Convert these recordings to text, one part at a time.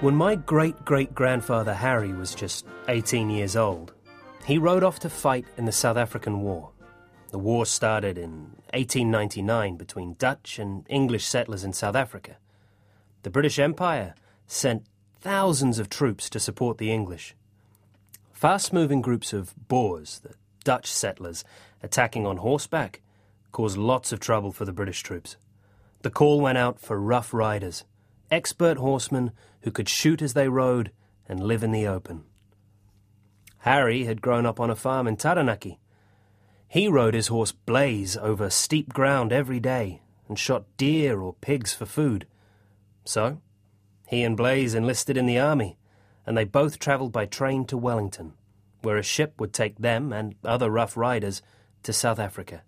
When my great great grandfather Harry was just 18 years old, he rode off to fight in the South African War. The war started in 1899 between Dutch and English settlers in South Africa. The British Empire sent thousands of troops to support the English. Fast moving groups of Boers, the Dutch settlers, attacking on horseback, caused lots of trouble for the British troops. The call went out for rough riders, expert horsemen who could shoot as they rode and live in the open. Harry had grown up on a farm in Taranaki. He rode his horse Blaze over steep ground every day and shot deer or pigs for food. So, he and Blaze enlisted in the army, and they both travelled by train to Wellington, where a ship would take them and other rough riders to South Africa.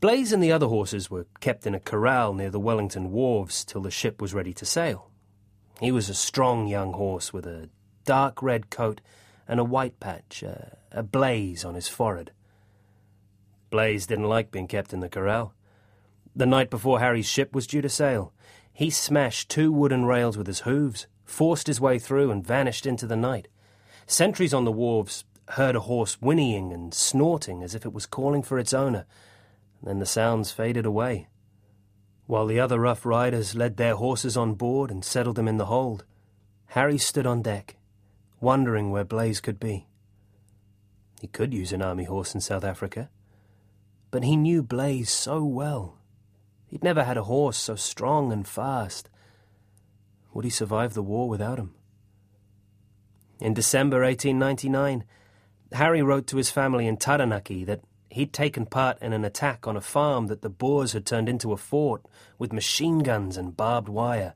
Blaze and the other horses were kept in a corral near the Wellington wharves till the ship was ready to sail. He was a strong young horse with a dark red coat and a white patch, uh, a blaze on his forehead. Blaze didn't like being kept in the corral. The night before Harry's ship was due to sail, he smashed two wooden rails with his hooves, forced his way through, and vanished into the night. Sentries on the wharves heard a horse whinnying and snorting as if it was calling for its owner. Then the sounds faded away, while the other rough riders led their horses on board and settled them in the hold. Harry stood on deck, wondering where Blaze could be. He could use an army horse in South Africa, but he knew Blaze so well. He'd never had a horse so strong and fast. Would he survive the war without him? In December 1899, Harry wrote to his family in Taranaki that he'd taken part in an attack on a farm that the Boers had turned into a fort with machine guns and barbed wire.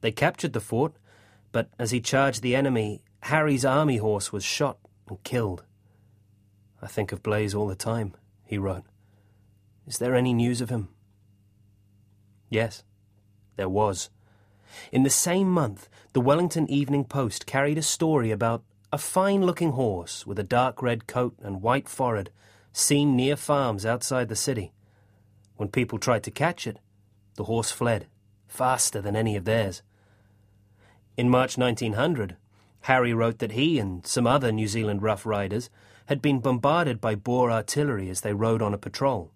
They captured the fort, but as he charged the enemy, Harry's army horse was shot and killed. I think of Blaze all the time, he wrote. Is there any news of him? Yes, there was. In the same month, the Wellington Evening Post carried a story about a fine looking horse with a dark red coat and white forehead seen near farms outside the city. When people tried to catch it, the horse fled, faster than any of theirs. In March 1900, Harry wrote that he and some other New Zealand Rough Riders had been bombarded by Boer artillery as they rode on a patrol.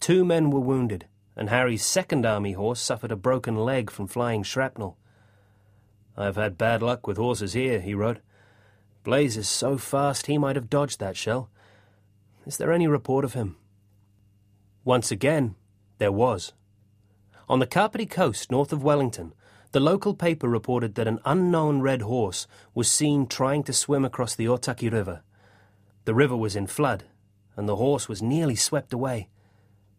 Two men were wounded, and Harry's second army horse suffered a broken leg from flying shrapnel. I've had bad luck with horses here, he wrote. Blaze is so fast he might have dodged that shell. Is there any report of him? Once again, there was. On the Kapiti coast north of Wellington, the local paper reported that an unknown red horse was seen trying to swim across the Otaki River. The river was in flood, and the horse was nearly swept away.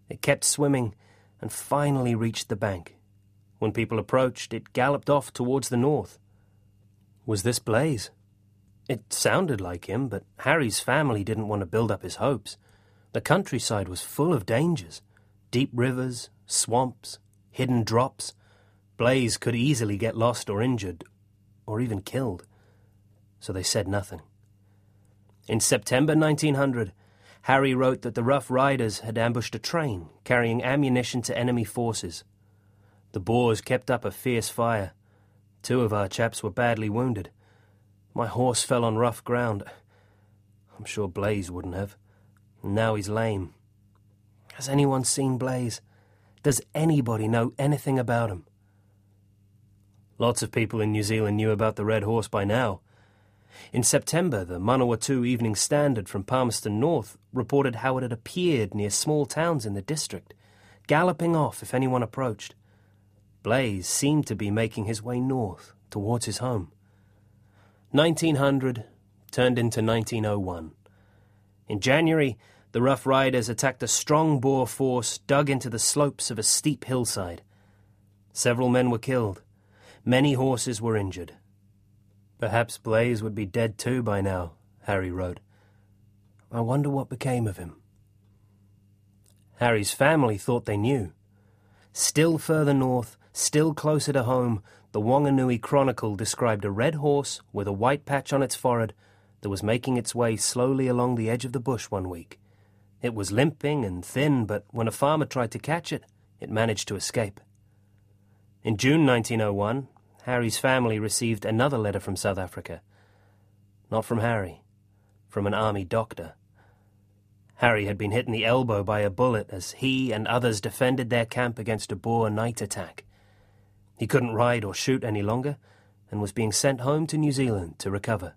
It kept swimming and finally reached the bank. When people approached, it galloped off towards the north. Was this Blaze? It sounded like him, but Harry's family didn't want to build up his hopes. The countryside was full of dangers deep rivers, swamps, hidden drops. Blaze could easily get lost or injured, or even killed. So they said nothing. In September 1900, Harry wrote that the Rough Riders had ambushed a train carrying ammunition to enemy forces. The Boers kept up a fierce fire. Two of our chaps were badly wounded. My horse fell on rough ground. I'm sure Blaze wouldn't have. Now he's lame. Has anyone seen Blaze? Does anybody know anything about him? Lots of people in New Zealand knew about the Red Horse by now. In September, the Manawatu Evening Standard from Palmerston North reported how it had appeared near small towns in the district, galloping off if anyone approached. Blaze seemed to be making his way north, towards his home. 1900 turned into 1901. In January, the Rough Riders attacked a strong Boer force dug into the slopes of a steep hillside. Several men were killed. Many horses were injured. Perhaps Blaze would be dead too by now, Harry wrote. I wonder what became of him. Harry's family thought they knew. Still further north, still closer to home, the Wanganui Chronicle described a red horse with a white patch on its forehead that was making its way slowly along the edge of the bush one week. It was limping and thin, but when a farmer tried to catch it, it managed to escape. In June 1901, Harry's family received another letter from South Africa. Not from Harry, from an army doctor. Harry had been hit in the elbow by a bullet as he and others defended their camp against a Boer night attack. He couldn't ride or shoot any longer and was being sent home to New Zealand to recover.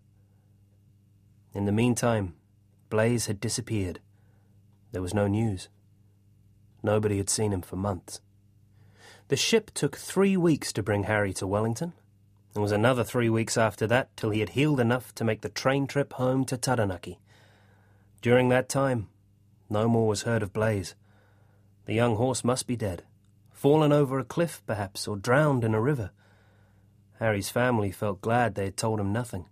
In the meantime, Blaze had disappeared. There was no news. Nobody had seen him for months. The ship took three weeks to bring Harry to Wellington. It was another three weeks after that till he had healed enough to make the train trip home to Taranaki. During that time, no more was heard of Blaze. The young horse must be dead, fallen over a cliff, perhaps, or drowned in a river. Harry's family felt glad they had told him nothing.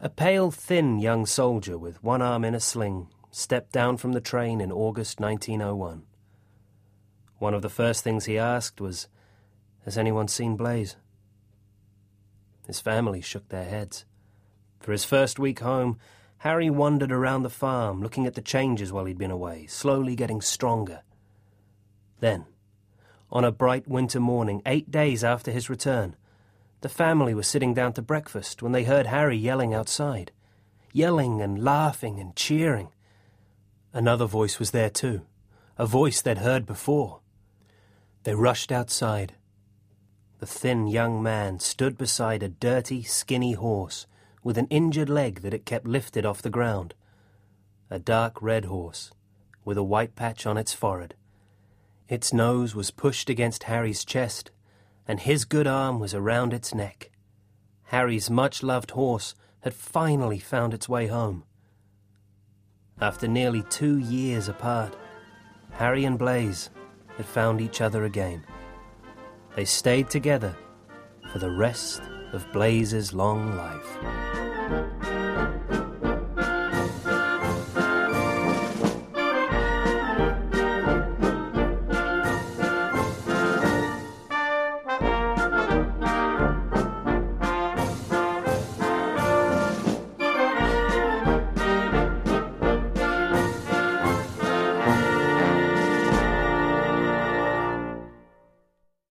A pale, thin young soldier with one arm in a sling stepped down from the train in August 1901. One of the first things he asked was, Has anyone seen Blaze? His family shook their heads. For his first week home, Harry wandered around the farm, looking at the changes while he'd been away, slowly getting stronger. Then, on a bright winter morning, eight days after his return, the family was sitting down to breakfast when they heard Harry yelling outside. Yelling and laughing and cheering. Another voice was there too, a voice they'd heard before. They rushed outside. The thin young man stood beside a dirty, skinny horse with an injured leg that it kept lifted off the ground. A dark red horse, with a white patch on its forehead. Its nose was pushed against Harry's chest, and his good arm was around its neck. Harry's much loved horse had finally found its way home. After nearly two years apart, Harry and Blaze had found each other again. They stayed together for the rest of Blaze's long life.